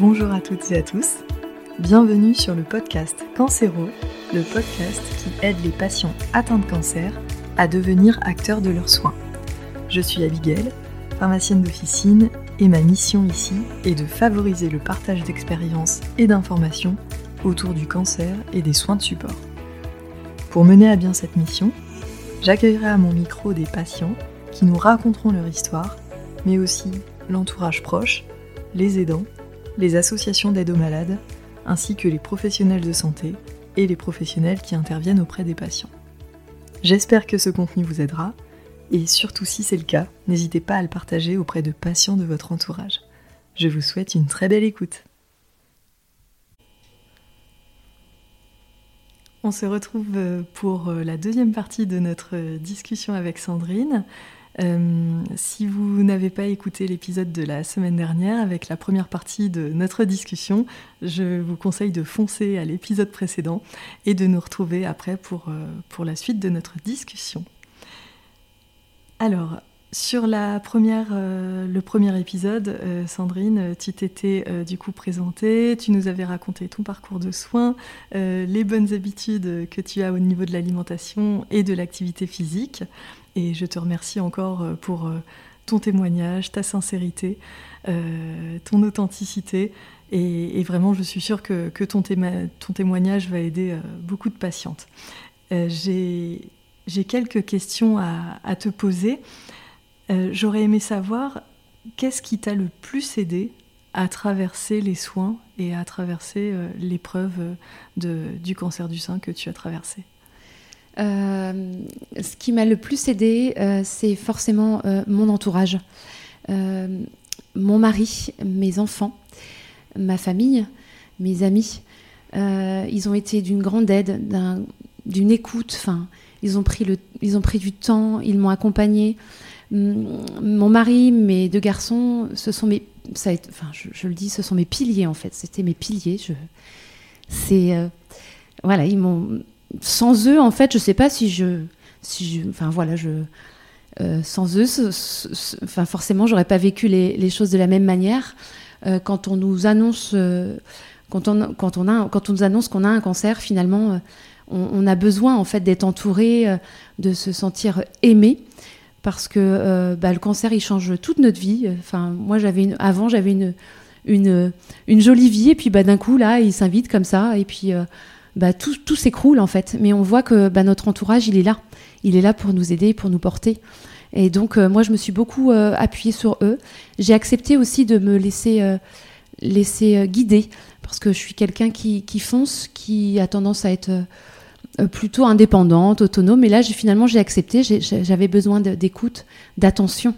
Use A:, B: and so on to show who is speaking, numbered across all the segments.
A: Bonjour à toutes et à tous. Bienvenue sur le podcast Cancéro, le podcast qui aide les patients atteints de cancer à devenir acteurs de leurs soins. Je suis Abigail, pharmacienne d'officine, et ma mission ici est de favoriser le partage d'expériences et d'informations autour du cancer et des soins de support. Pour mener à bien cette mission, j'accueillerai à mon micro des patients qui nous raconteront leur histoire, mais aussi l'entourage proche, les aidants, les associations d'aide aux malades, ainsi que les professionnels de santé et les professionnels qui interviennent auprès des patients. J'espère que ce contenu vous aidera, et surtout si c'est le cas, n'hésitez pas à le partager auprès de patients de votre entourage. Je vous souhaite une très belle écoute. On se retrouve euh, pour euh, la deuxième partie de notre euh, discussion avec Sandrine. Si vous n'avez pas écouté l'épisode de la semaine dernière avec la première partie de notre discussion, je vous conseille de foncer à l'épisode précédent et de nous retrouver après pour, pour la suite de notre discussion. Alors, sur la première, euh, le premier épisode, euh, Sandrine, tu t'étais euh, du coup présentée, tu nous avais raconté ton parcours de soins, les bonnes habitudes que tu as au niveau de l'alimentation et de l'activité physique. Et je te remercie encore pour ton témoignage, ta sincérité, ton authenticité. Et, vraiment, je suis sûre que, ton, témoignage va aider beaucoup de patientes. J'ai quelques questions à te poser. Euh, j'aurais aimé savoir qu'est-ce qui t'a le plus aidé à traverser les soins et à traverser euh, l'épreuve du cancer du sein que tu as traversé?
B: euh, ce qui m'a le plus aidé, c'est forcément mon entourage. mon mari, mes enfants, ma famille, mes amis. ils ont été d'une grande aide, d'une écoute. Enfin, ils ont pris ils ont pris du temps, ils m'ont accompagné. Mon mari, mes deux garçons, ce sont mes, enfin, je, le dis, ce sont mes piliers en fait. C'était mes piliers. C'est, euh, voilà, ils m'ont, sans eux en fait, je sais pas si je, si je, enfin voilà, je, euh, sans eux, enfin forcément, j'aurais pas vécu les, choses de la même manière. Euh, quand on nous annonce, quand on, quand on a, quand on nous annonce qu'on a un cancer, finalement, on, a besoin en fait d'être entouré, de se sentir aimé parce que euh, bah, le cancer il change toute notre vie. Enfin, moi j'avais avant j'avais une, jolie vie et puis bah, d'un coup là il s'invite comme ça et puis euh, bah, tout, s'écroule en fait. Mais on voit que bah, notre entourage il est là, il est là pour nous aider, pour nous porter. Et donc euh, moi je me suis beaucoup appuyée sur eux. J'ai accepté aussi de me laisser laisser guider parce que je suis quelqu'un qui, qui fonce, qui a tendance à être euh, plutôt indépendante, autonome. Et là, finalement, j'ai accepté. J'avais besoin d'écoute, d'attention,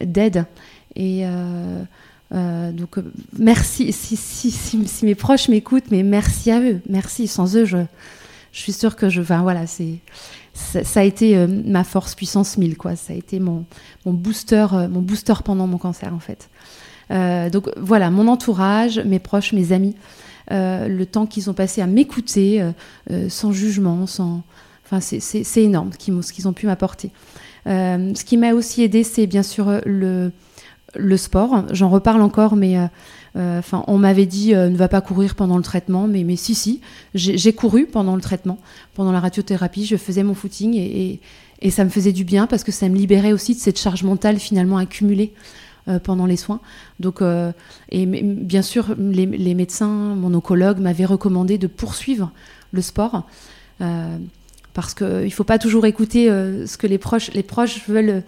B: d'aide. Euh, euh, donc, merci. Si, si, si, mes proches m'écoutent, mais merci à eux. Merci. Sans eux, je, suis sûre que je. Enfin, voilà. Ça, a été ma force puissance 1000, quoi. Ça a été mon, booster, mon booster pendant mon cancer, en fait. donc voilà, mon entourage, mes proches, mes amis. Euh, le temps qu'ils ont passé à m'écouter euh, euh, sans jugement, sans... Enfin, c'est énorme ce qu'ils ont pu m'apporter. ce qui m'a aussi aidé, c'est bien sûr le, le sport. J'en reparle encore, mais enfin, on m'avait dit ne va pas courir pendant le traitement, mais, mais si, si, j'ai couru pendant le traitement, pendant la radiothérapie, je faisais mon footing et, et, ça me faisait du bien parce que ça me libérait aussi de cette charge mentale finalement accumulée euh, pendant les soins. Donc, euh, et bien sûr, les, médecins, mon oncologue m'avait recommandé de poursuivre le sport. Euh, parce qu'il ne faut pas toujours écouter ce que les proches, les proches veulent,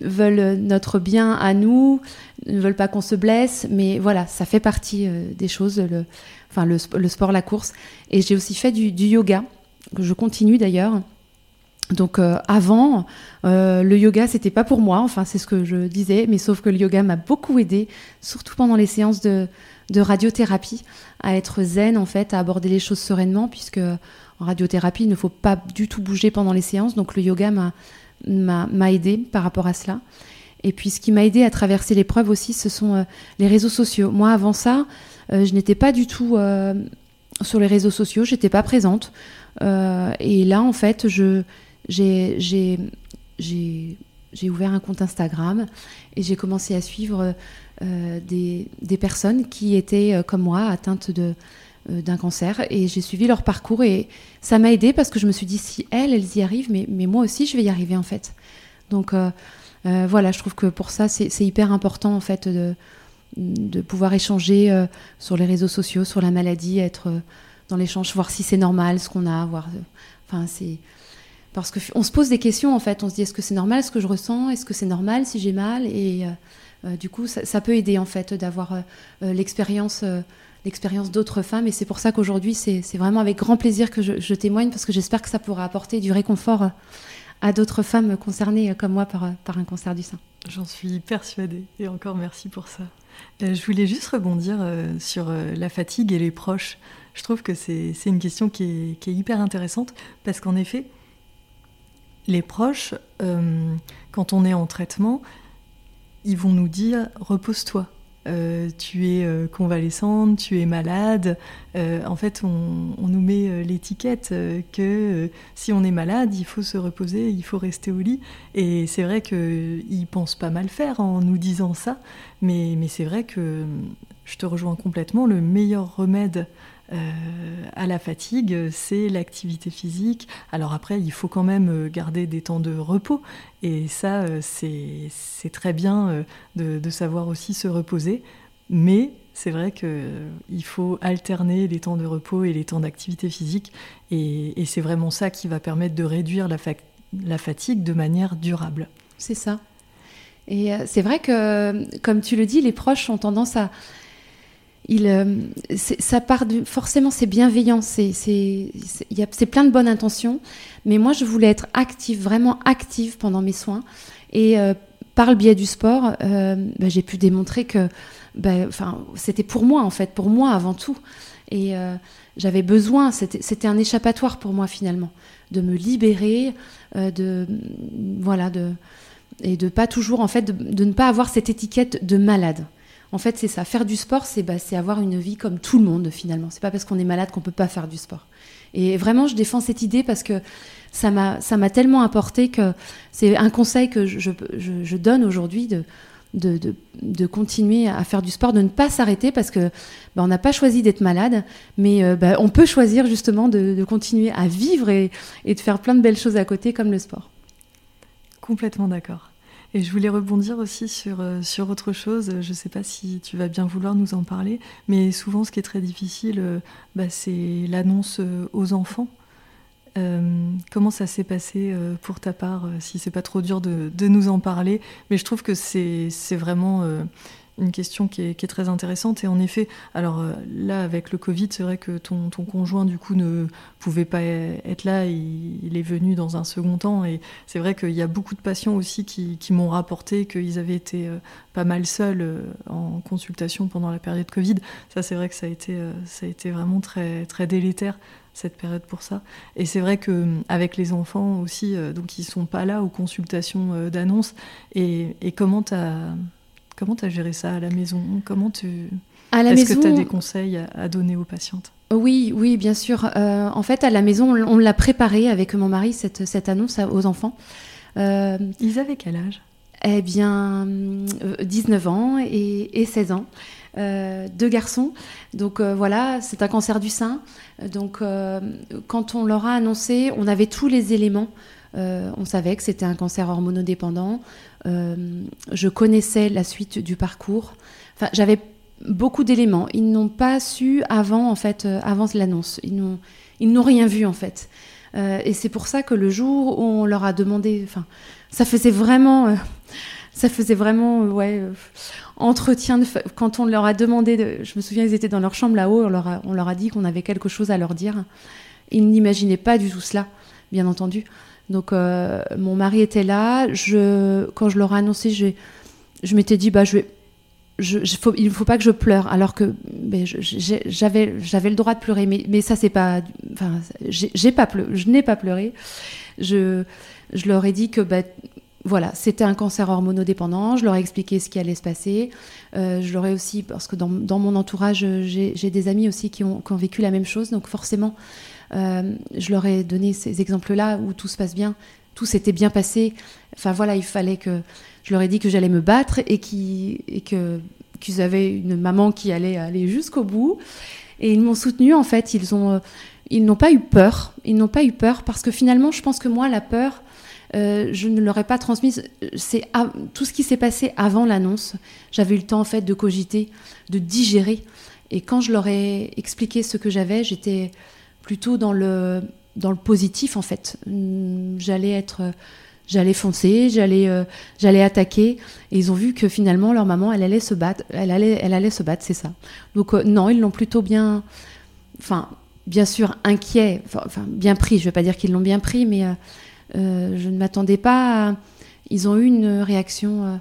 B: veulent notre bien à nous, ne veulent pas qu'on se blesse, mais voilà, ça fait partie des choses, le, enfin le, sport, la course. Et j'ai aussi fait du, yoga, que je continue d'ailleurs. Donc euh, avant, euh, le yoga c'était pas pour moi, enfin c'est ce que je disais, mais sauf que le yoga m'a beaucoup aidé, surtout pendant les séances de, radiothérapie, à être zen en fait, à aborder les choses sereinement, puisque en radiothérapie il ne faut pas du tout bouger pendant les séances, donc le yoga m'a aidé par rapport à cela. Et puis ce qui m'a aidé à traverser l'épreuve aussi, ce sont euh, les réseaux sociaux. Moi avant ça, je n'étais pas du tout sur les réseaux sociaux, j'étais pas présente. et là en fait, j'ai ouvert un compte Instagram et j'ai commencé à suivre des, personnes qui étaient comme moi atteintes de d'un cancer et j'ai suivi leur parcours et ça m'a aidé parce que je me suis dit si elles elles y arrivent mais, mais moi aussi je vais y arriver en fait donc voilà je trouve que pour ça c'est hyper important en fait de, pouvoir échanger euh, sur les réseaux sociaux, sur la maladie, être euh, dans l'échange, voir si c'est normal ce qu'on a, voir. Euh, enfin, c'est parce que on se pose des questions en fait. On se dit est-ce que c'est normal ce que je ressens? Est-ce que c'est normal si j'ai mal? Et du coup, ça, peut aider en fait d'avoir l'expérience. L'expérience d'autres femmes et c'est pour ça qu'aujourd'hui c'est vraiment avec grand plaisir que je, témoigne parce que j'espère que ça pourra apporter du réconfort à d'autres femmes concernées comme moi par, par un cancer du sein.
A: J'en suis persuadée et encore merci pour ça. Euh, je voulais juste rebondir euh, sur euh, la fatigue et les proches. Je trouve que c'est une question qui est, qui est, hyper intéressante parce qu'en effet, les proches, quand on est en traitement, ils vont nous dire repose-toi. Euh, tu es euh, convalescente, tu es malade. Euh, en fait, on, nous met l'étiquette que si on est malade, il faut se reposer, il faut rester au lit. Et c'est vrai qu'ils pensent pas mal faire en nous disant ça, mais, c'est vrai que je te rejoins complètement. Le meilleur remède à la fatigue, c'est l'activité physique. Alors après, il faut quand même euh, garder des temps de repos. Et ça, euh, c'est très bien de, savoir aussi se reposer. Mais c'est vrai qu'il faut alterner les temps de repos et les temps d'activité physique. Et, c'est vraiment ça qui va permettre de réduire la fatigue de manière durable.
B: C'est ça. Et c'est vrai que, comme tu le dis, les proches ont tendance à il, euh, ça part forcément c'est bienveillant, c'est plein de bonnes intentions, mais moi je voulais être active, vraiment active pendant mes soins, et euh, par le biais du sport, euh, bah, j'ai pu démontrer que, bah, c'était pour moi en fait, pour moi avant tout, et j'avais besoin, c'était un échappatoire pour moi finalement, de me libérer, de voilà de et de pas toujours en fait de ne pas avoir cette étiquette de malade. En fait, c'est ça. Faire du sport, c'est bah, avoir une vie comme tout le monde finalement. C'est pas parce qu'on est malade qu'on peut pas faire du sport. Et vraiment, je défends cette idée parce que ça m'a tellement apporté que c'est un conseil que je, donne aujourd'hui de, de, continuer à faire du sport, de ne pas s'arrêter parce que bah, on n'a pas choisi d'être malade, mais euh, bah, on peut choisir justement de, continuer à vivre et de faire plein de belles choses à côté comme le sport.
A: Complètement d'accord. Et je voulais rebondir aussi sur, euh, autre chose. Je ne sais pas si tu vas bien vouloir nous en parler, mais souvent ce qui est très difficile, euh, bah, c'est l'annonce euh, aux enfants. comment ça s'est passé pour ta part, si c'est pas trop dur de, nous en parler Mais je trouve que c'est vraiment une question qui est, très intéressante. Et en effet, alors euh, là, avec le Covid, c'est vrai que ton, conjoint, du coup, ne pouvait pas être là. Il, est venu dans un second temps. Et c'est vrai qu'il y a beaucoup de patients aussi qui, m'ont rapporté qu'ils avaient été euh, pas mal seuls euh, en consultation pendant la période Covid. Ça, c'est vrai que ça a été, ça a été vraiment très, très délétère cette période pour ça. Et c'est vrai que avec les enfants aussi, donc ils sont pas là aux consultations d'annonces. Et, et comment tu as Comment tu as géré ça à la maison? Comment tu... Est-ce que tu as des conseils à, donner aux patientes?
B: Oui, oui, bien sûr. Euh, en fait, à la maison, on, l'a préparé avec mon mari, cette, cette annonce aux enfants.
A: Euh, Ils avaient quel âge?
B: Eh bien, 19 euh, ans et, 16 ans. deux garçons. Donc voilà, c'est un cancer du sein. Donc quand on leur a annoncé, on avait tous les éléments on savait que c'était un cancer hormonodépendant. Euh, je connaissais la suite du parcours. Enfin, j'avais beaucoup d'éléments. Ils n'ont pas su avant, en fait, euh, avant l'annonce. Ils n'ont, ils n'ont rien vu, en fait. et c'est pour ça que le jour où on leur a demandé, enfin, ça faisait vraiment, ça faisait vraiment, entretien de, quand on leur a demandé, de, je me souviens, ils étaient dans leur chambre là-haut, on leur a, on leur a dit qu'on avait quelque chose à leur dire. Ils n'imaginaient pas du tout cela, bien entendu. Donc euh, mon mari était là. Je, quand je leur ai annoncé, je, je m'étais dit bah il ne faut pas que je pleure. Alors que ben, j'avais j'avais le droit de pleurer, mais, mais ça c'est pas, enfin j'ai pas pleuré, je n'ai pas pleuré. Je je leur ai dit que bah, voilà, c'était un cancer hormonodépendant. Je leur ai expliqué ce qui allait se passer. Euh, je leur ai aussi, parce que dans, mon entourage, j'ai des amis aussi qui ont, vécu la même chose. Donc forcément, euh, je leur ai donné ces exemples-là où tout se passe bien, tout s'était bien passé. Enfin voilà, il fallait que je leur ai dit que j'allais me battre et, qu'ils avaient une maman qui allait aller jusqu'au bout. Et ils m'ont soutenu en fait. Ils ont, ils n'ont pas eu peur. Ils n'ont pas eu peur parce que finalement, je pense que moi, la peur, je ne l'aurais pas transmise. C'est tout ce qui s'est passé avant l'annonce. J'avais eu le temps en fait de cogiter, de digérer. Et quand je leur ai expliqué ce que j'avais, j'étais plutôt dans le, positif en fait. Hum, j'allais être, j'allais foncer, j'allais, euh, j'allais attaquer. Et ils ont vu que finalement leur maman, elle allait se battre, elle allait, elle allait se battre, c'est ça. Donc euh, non, ils l'ont plutôt bien, enfin bien sûr inquiet, enfin bien pris. Je ne vais pas dire qu'ils l'ont bien pris, mais euh, je ne m'attendais pas. Ils ont eu une réaction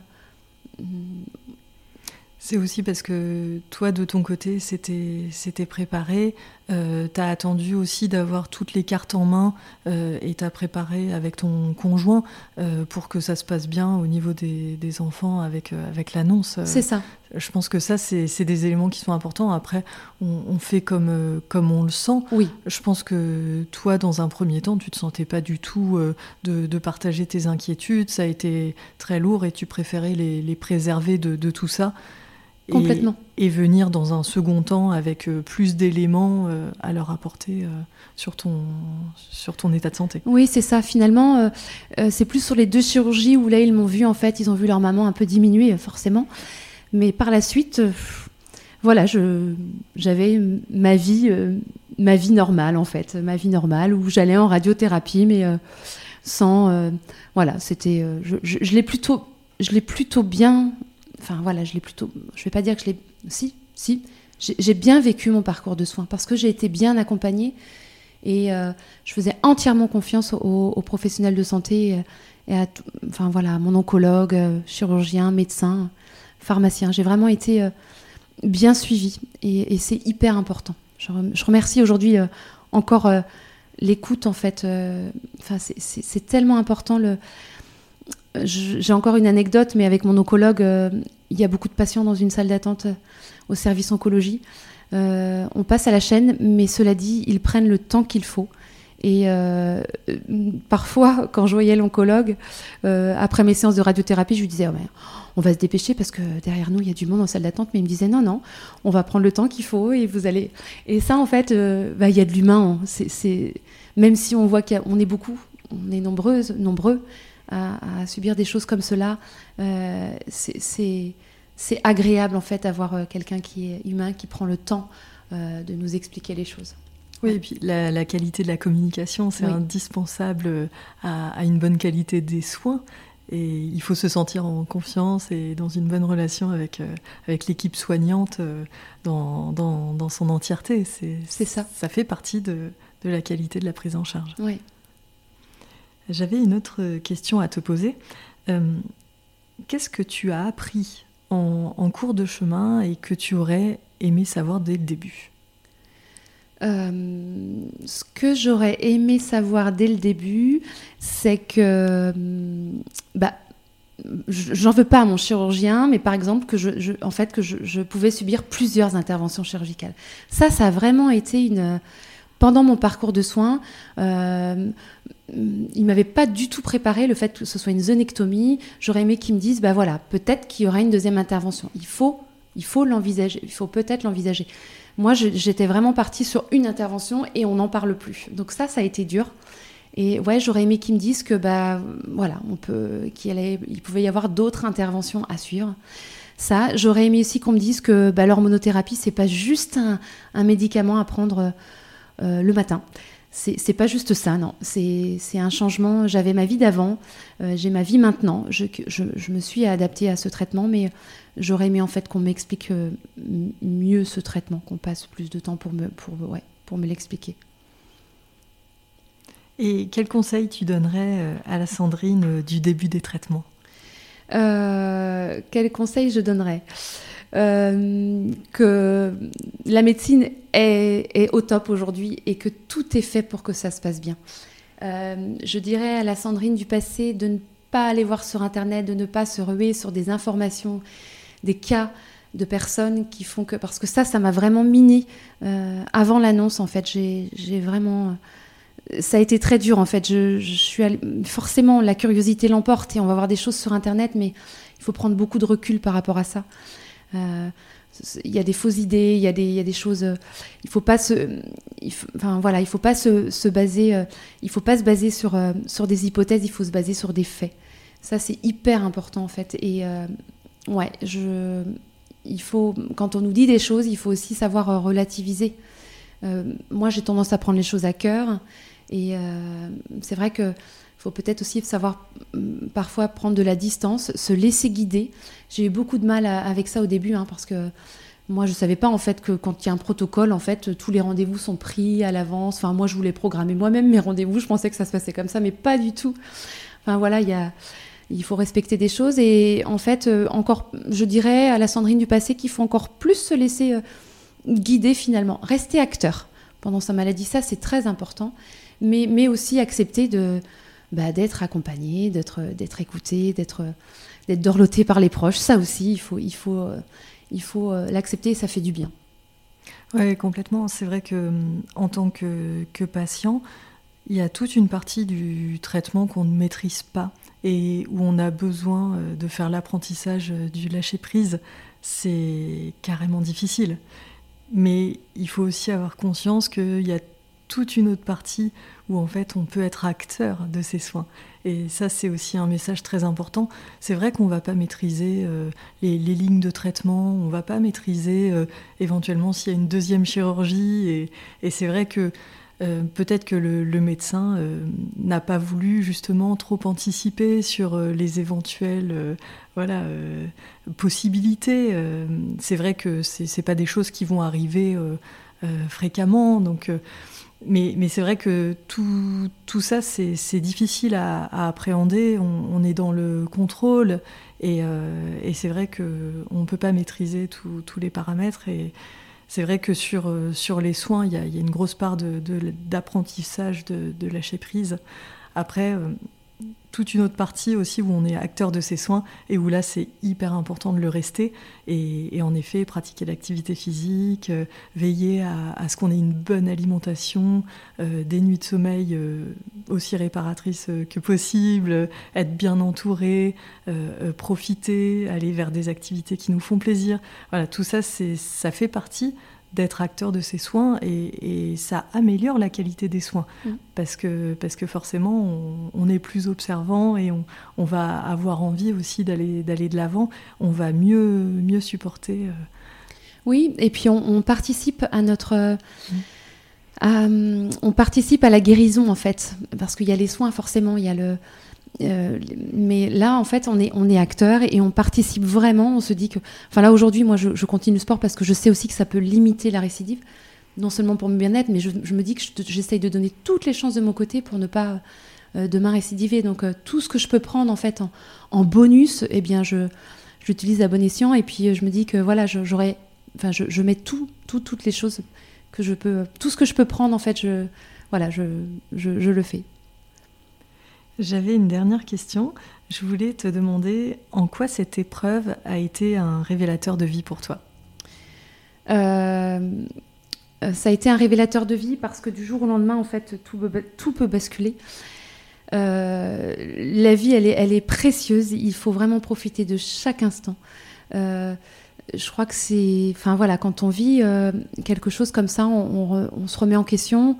A: c'est aussi parce que toi, de ton côté, c'était préparé. Euh, tu as attendu aussi d'avoir toutes les cartes en main euh, et tu as préparé avec ton conjoint euh, pour que ça se passe bien au niveau des, enfants avec, avec l'annonce.
B: C'est ça.
A: Je pense que ça, c'est des éléments qui sont importants. Après, on, fait comme, comme on le sent.
B: Oui.
A: Je pense que toi, dans un premier temps, tu te sentais pas du tout de, partager tes inquiétudes. Ça a été très lourd et tu préférais les, préserver de, de tout ça.
B: Complètement.
A: Et, venir dans un second temps avec euh, plus d'éléments euh, à leur apporter euh, sur, ton, sur ton état de santé.
B: Oui, c'est ça. Finalement, c'est plus sur les deux chirurgies où là, ils m'ont vu, en fait, ils ont vu leur maman un peu diminuer, forcément. Mais par la suite, voilà, j'avais ma vie, ma vie normale, en fait. Ma vie normale où j'allais en radiothérapie, mais sans. voilà, c'était. je, je l'ai plutôt. Je l'ai plutôt bien enfin voilà, je l'ai plutôt, je vais pas dire que je l'ai, si, si, j'ai bien vécu mon parcours de soins parce que j'ai été bien accompagnée et euh, je faisais entièrement confiance aux, professionnels de santé et à, enfin voilà, mon oncologue, euh, chirurgien, médecin, pharmacien. J'ai vraiment été euh, bien suivie et, c'est hyper important. Je, remercie aujourd'hui encore l'écoute en fait. Enfin, c'est tellement important le j'ai encore une anecdote, mais avec mon oncologue, euh, il y a beaucoup de patients dans une salle d'attente euh, au service oncologie. Euh, on passe à la chaîne, mais cela dit, ils prennent le temps qu'il faut. Et parfois, quand je voyais l'oncologue, après mes séances de radiothérapie, je lui disais oh, On va se dépêcher parce que derrière nous, il y a du monde en salle d'attente. Mais il me disait Non, non, on va prendre le temps qu'il faut et vous allez. Et ça, en fait, bah, il y a de l'humain. Hein. C'est, Même si on voit qu'on est beaucoup, on est nombreuses, nombreux, à, subir des choses comme cela. Euh, c'est agréable en fait d'avoir euh, quelqu'un qui est humain, qui prend le temps euh, de nous expliquer les choses.
A: Oui, et puis la, qualité de la communication, c'est indispensable à, une bonne qualité des soins. Et il faut se sentir en confiance et dans une bonne relation avec, avec l'équipe soignante dans, dans, dans, son entièreté.
B: C'est ça.
A: Ça fait partie de, de la qualité de la prise en charge.
B: Oui.
A: J'avais une autre question à te poser. Euh, qu'est-ce que tu as appris en, cours de chemin et que tu aurais aimé savoir dès le début?
B: Euh, ce que j'aurais aimé savoir dès le début, c'est que, bah, j'en veux pas à mon chirurgien, mais par exemple que je, en fait que je, pouvais subir plusieurs interventions chirurgicales. Ça, ça a vraiment été une pendant mon parcours de soins, euh, il m'avait pas du tout préparé le fait que ce soit une zonectomie. J'aurais aimé qu'ils me disent, bah voilà, peut-être qu'il y aura une deuxième intervention. Il faut, il faut l'envisager. Il faut peut-être l'envisager. Moi, j'étais vraiment partie sur une intervention et on n'en parle plus. Donc ça, ça a été dur. Et ouais, j'aurais aimé qu'ils me disent que bah voilà, on peut, qu'il il pouvait y avoir d'autres interventions à suivre. Ça, j'aurais aimé aussi qu'on me dise que bah, l'hormonothérapie, c'est pas juste un, un, médicament à prendre euh, le matin. C'est pas juste ça, non. C'est un changement. J'avais ma vie d'avant, euh, j'ai ma vie maintenant. Je, me suis adaptée à ce traitement, mais j'aurais aimé en fait qu'on m'explique euh, mieux ce traitement, qu'on passe plus de temps pour me, pour, pour me l'expliquer.
A: Et quel conseil tu donnerais à la Sandrine du début des traitements?
B: Quel conseil je donnerais? Euh, que la médecine est, au top aujourd'hui et que tout est fait pour que ça se passe bien. Euh, je dirais à la Sandrine du passé de ne pas aller voir sur Internet, de ne pas se ruer sur des informations, des cas de personnes qui font que... Parce que ça, ça m'a vraiment miné euh, avant l'annonce, en fait. J'ai vraiment... Ça a été très dur, en fait. Je, suis Forcément, la curiosité l'emporte et on va voir des choses sur Internet, mais il faut prendre beaucoup de recul par rapport à ça. Il y a des fausses idées, il y a des, y a des choses. il faut pas se, faut, enfin voilà, il faut pas se, se baser, il faut pas se baser sur sur des hypothèses, il faut se baser sur des faits. Ça c'est hyper important en fait. Et ouais, je, il faut quand on nous dit des choses, il faut aussi savoir relativiser. moi j'ai tendance à prendre les choses à cœur et c'est vrai que faut peut-être aussi savoir mm, parfois prendre de la distance, se laisser guider. J'ai eu beaucoup de mal avec ça au début, hein, parce que moi, je savais pas en fait que quand il y a un protocole, en fait, tous les rendez-vous sont pris à l'avance. Enfin, moi, je voulais programmer moi-même mes rendez-vous. Je pensais que ça se passait comme ça, mais pas du tout. Enfin, voilà, il faut respecter des choses. Et en fait, euh, encore, je dirais à la Sandrine du passé qu'il faut encore plus se laisser euh, guider finalement. Rester acteur pendant sa maladie, ça, c'est très important. Mais, mais aussi accepter de, bah, d'être accompagné, d'être, d'être écouté, d'être, d'être dorloté par les proches. Ça aussi, il faut, il faut, euh, il faut euh, l'accepter ça fait du bien.
A: Oui, complètement. C'est vrai que hum, en tant que, que, patient, il y a toute une partie du traitement qu'on ne maîtrise pas et où on a besoin euh, de faire l'apprentissage du lâcher-prise. C'est carrément difficile. Mais il faut aussi avoir conscience qu'il y a toute une autre partie où en fait on peut être acteur de ces soins. Et ça c'est aussi un message très important. C'est vrai qu'on ne va pas maîtriser euh, les, lignes de traitement, on ne va pas maîtriser euh, éventuellement s'il y a une deuxième chirurgie. Et, c'est vrai que euh, peut-être que le, le médecin n'a pas voulu justement trop anticiper sur les éventuelles voilà, possibilités. c'est vrai que ce n'est pas des choses qui vont arriver fréquemment. Donc mais, c'est vrai que tout, tout ça, c'est difficile à, appréhender. On, est dans le contrôle et, euh, c'est vrai qu'on ne peut pas maîtriser tous les paramètres. Et c'est vrai que sur, euh, sur les soins, il y, a, y a une grosse part d'apprentissage de, de, de, lâcher prise. Après, euh, toute une autre partie aussi où on est acteur de ses soins et où là c'est hyper important de le rester et, en effet pratiquer l'activité physique, euh, veiller à, ce qu'on ait une bonne alimentation, euh, des nuits de sommeil euh, aussi réparatrices que possible, être bien entouré, profiter, aller vers des activités qui nous font plaisir. Voilà, tout ça ça fait partie d'être acteur de ses soins et, ça améliore la qualité des soins mm. parce, que, parce que forcément on, est plus observant et on, on, va avoir envie aussi d'aller de l'avant, on va mieux, mieux supporter. Euh.
B: Oui, et puis on, participe à notre... Mm. on participe à la guérison en fait, parce qu'il y a les soins forcément, il y a le, euh, mais là, en fait, on est, acteur et on participe vraiment. On se dit que. Enfin, là, aujourd'hui, moi, je, continue le sport parce que je sais aussi que ça peut limiter la récidive. Non seulement pour mon bien-être, mais je, me dis que j'essaye de donner toutes les chances de mon côté pour ne pas euh, demain récidiver. Donc, euh, tout ce que je peux prendre, en fait, en, bonus, eh bien, je j'utilise à bon escient. Et puis, je me dis que, voilà, j'aurais. Enfin, je, mets tout, tout, toutes les choses que je peux. Tout ce que je peux prendre, en fait, voilà, je le fais.
A: J'avais une dernière question. Je voulais te demander en quoi cette épreuve a été un révélateur de vie pour toi?
B: Euh, Ça a été un révélateur de vie parce que du jour au lendemain, en fait, tout, peut basculer. Euh, la vie, elle est, précieuse. Il faut vraiment profiter de chaque instant. Euh, je crois que c'est, enfin voilà, quand on vit quelque chose comme ça, on, se remet en question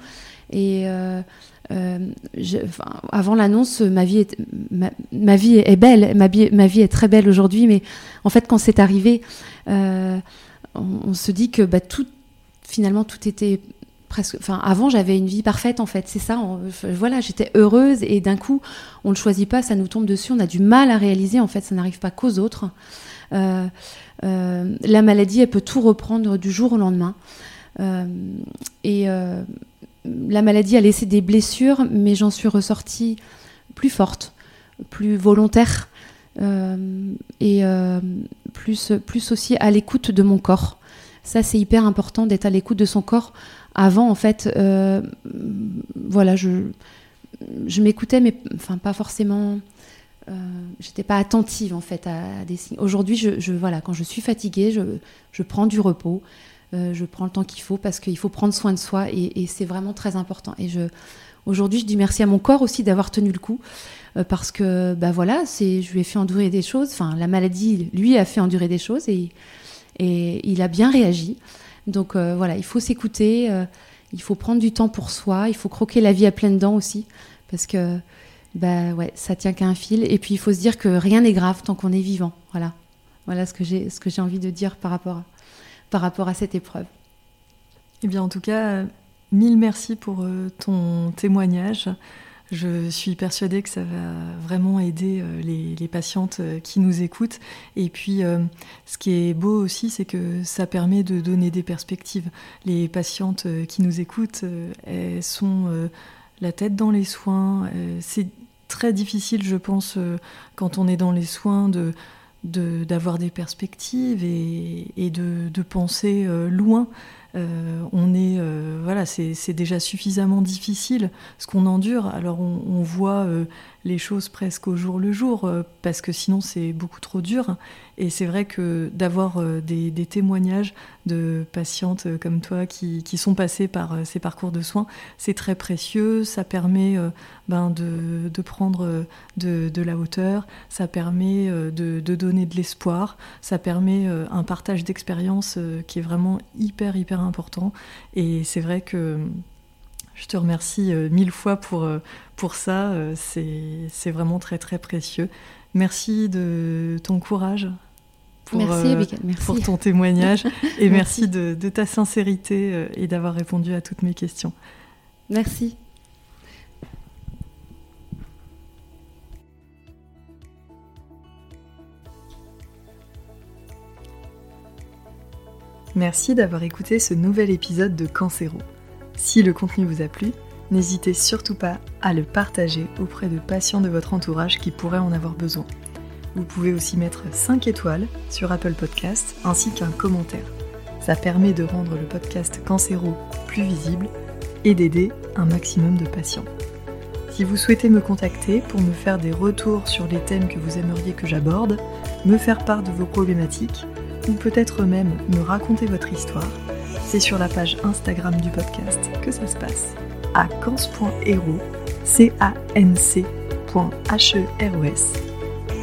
B: et euh, avant l'annonce, ma vie est belle, ma, vie est très belle aujourd'hui, mais en fait, quand c'est arrivé, euh, on, se dit que bah, tout, finalement, tout était presque. Enfin, avant, j'avais une vie parfaite, en fait. C'est ça. voilà, j'étais heureuse et d'un coup, on ne choisit pas, ça nous tombe dessus. On a du mal à réaliser. En fait, ça n'arrive pas qu'aux autres. Euh, la maladie, elle peut tout reprendre du jour au lendemain. et la maladie a laissé des blessures, mais j'en suis ressortie plus forte, plus volontaire euh, et euh, plus, plus aussi à l'écoute de mon corps. Ça, c'est hyper important d'être à l'écoute de son corps. Avant, en fait, euh, voilà, je, je m'écoutais, mais pas forcément. j'étais pas attentive en fait à, des signes. Aujourd'hui, je, voilà, quand je suis fatiguée, je prends du repos. Euh, je prends le temps qu'il faut parce qu'il faut prendre soin de soi et, c'est vraiment très important. Et aujourd'hui, je dis merci à mon corps aussi d'avoir tenu le coup euh, parce que, bah voilà, je lui ai fait endurer des choses. Enfin, la maladie, lui, a fait endurer des choses et, il a bien réagi. Donc voilà, il faut s'écouter, il faut prendre du temps pour soi, il faut croquer la vie à pleines dents aussi, parce que bah ouais, ça tient qu'à un fil. Et puis il faut se dire que rien n'est grave tant qu'on est vivant. Voilà, voilà ce que j'ai ce que j'ai envie de dire par rapport à, par rapport à cette épreuve.
A: Eh bien, en tout cas, mille merci pour ton témoignage. Je suis persuadée que ça va vraiment aider euh, les, patientes euh, qui nous écoutent. Et puis, euh, ce qui est beau aussi, c'est que ça permet de donner des perspectives. Les patientes qui nous écoutent, elles sont la tête dans les soins. C'est très difficile, je pense, quand on est dans les soins, de d'avoir des perspectives et, de, penser loin. Euh, on est, euh, voilà, c'est déjà suffisamment difficile ce qu'on endure. Alors on, voit euh, les choses presque au jour le jour parce que sinon c'est beaucoup trop dur. Et c'est vrai que d'avoir des, témoignages de patientes comme toi qui, sont passées par ces parcours de soins, c'est très précieux. Ça permet ben, de, prendre de, la hauteur, ça permet de, de donner de l'espoir, ça permet un partage d'expérience qui est vraiment hyper hyper important. Et c'est vrai que je te remercie euh, mille fois pour, euh, pour ça. Euh, c'est vraiment très très précieux. Merci de ton courage.
B: Pour, merci,
A: pour ton témoignage et merci, de, de, ta sincérité et d'avoir répondu à toutes mes questions.
B: Merci.
A: Merci d'avoir écouté ce nouvel épisode de Cancéro. Si le contenu vous a plu, n'hésitez surtout pas à le partager auprès de patients de votre entourage qui pourraient en avoir besoin. Vous pouvez aussi mettre 5 étoiles sur Apple Podcast ainsi qu'un commentaire. Ça permet de rendre le podcast Cancéro plus visible et d'aider un maximum de patients. Si vous souhaitez me contacter pour me faire des retours sur les thèmes que vous aimeriez que j'aborde, me faire part de vos problématiques, ou peut-être même me raconter votre histoire, c'est sur la page Instagram du podcast que ça se passe, à cans.hero, C-A-N-C.H-E-R-O-S.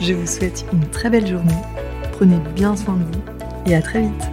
A: Je vous souhaite une très belle journée, prenez bien soin de vous et à très vite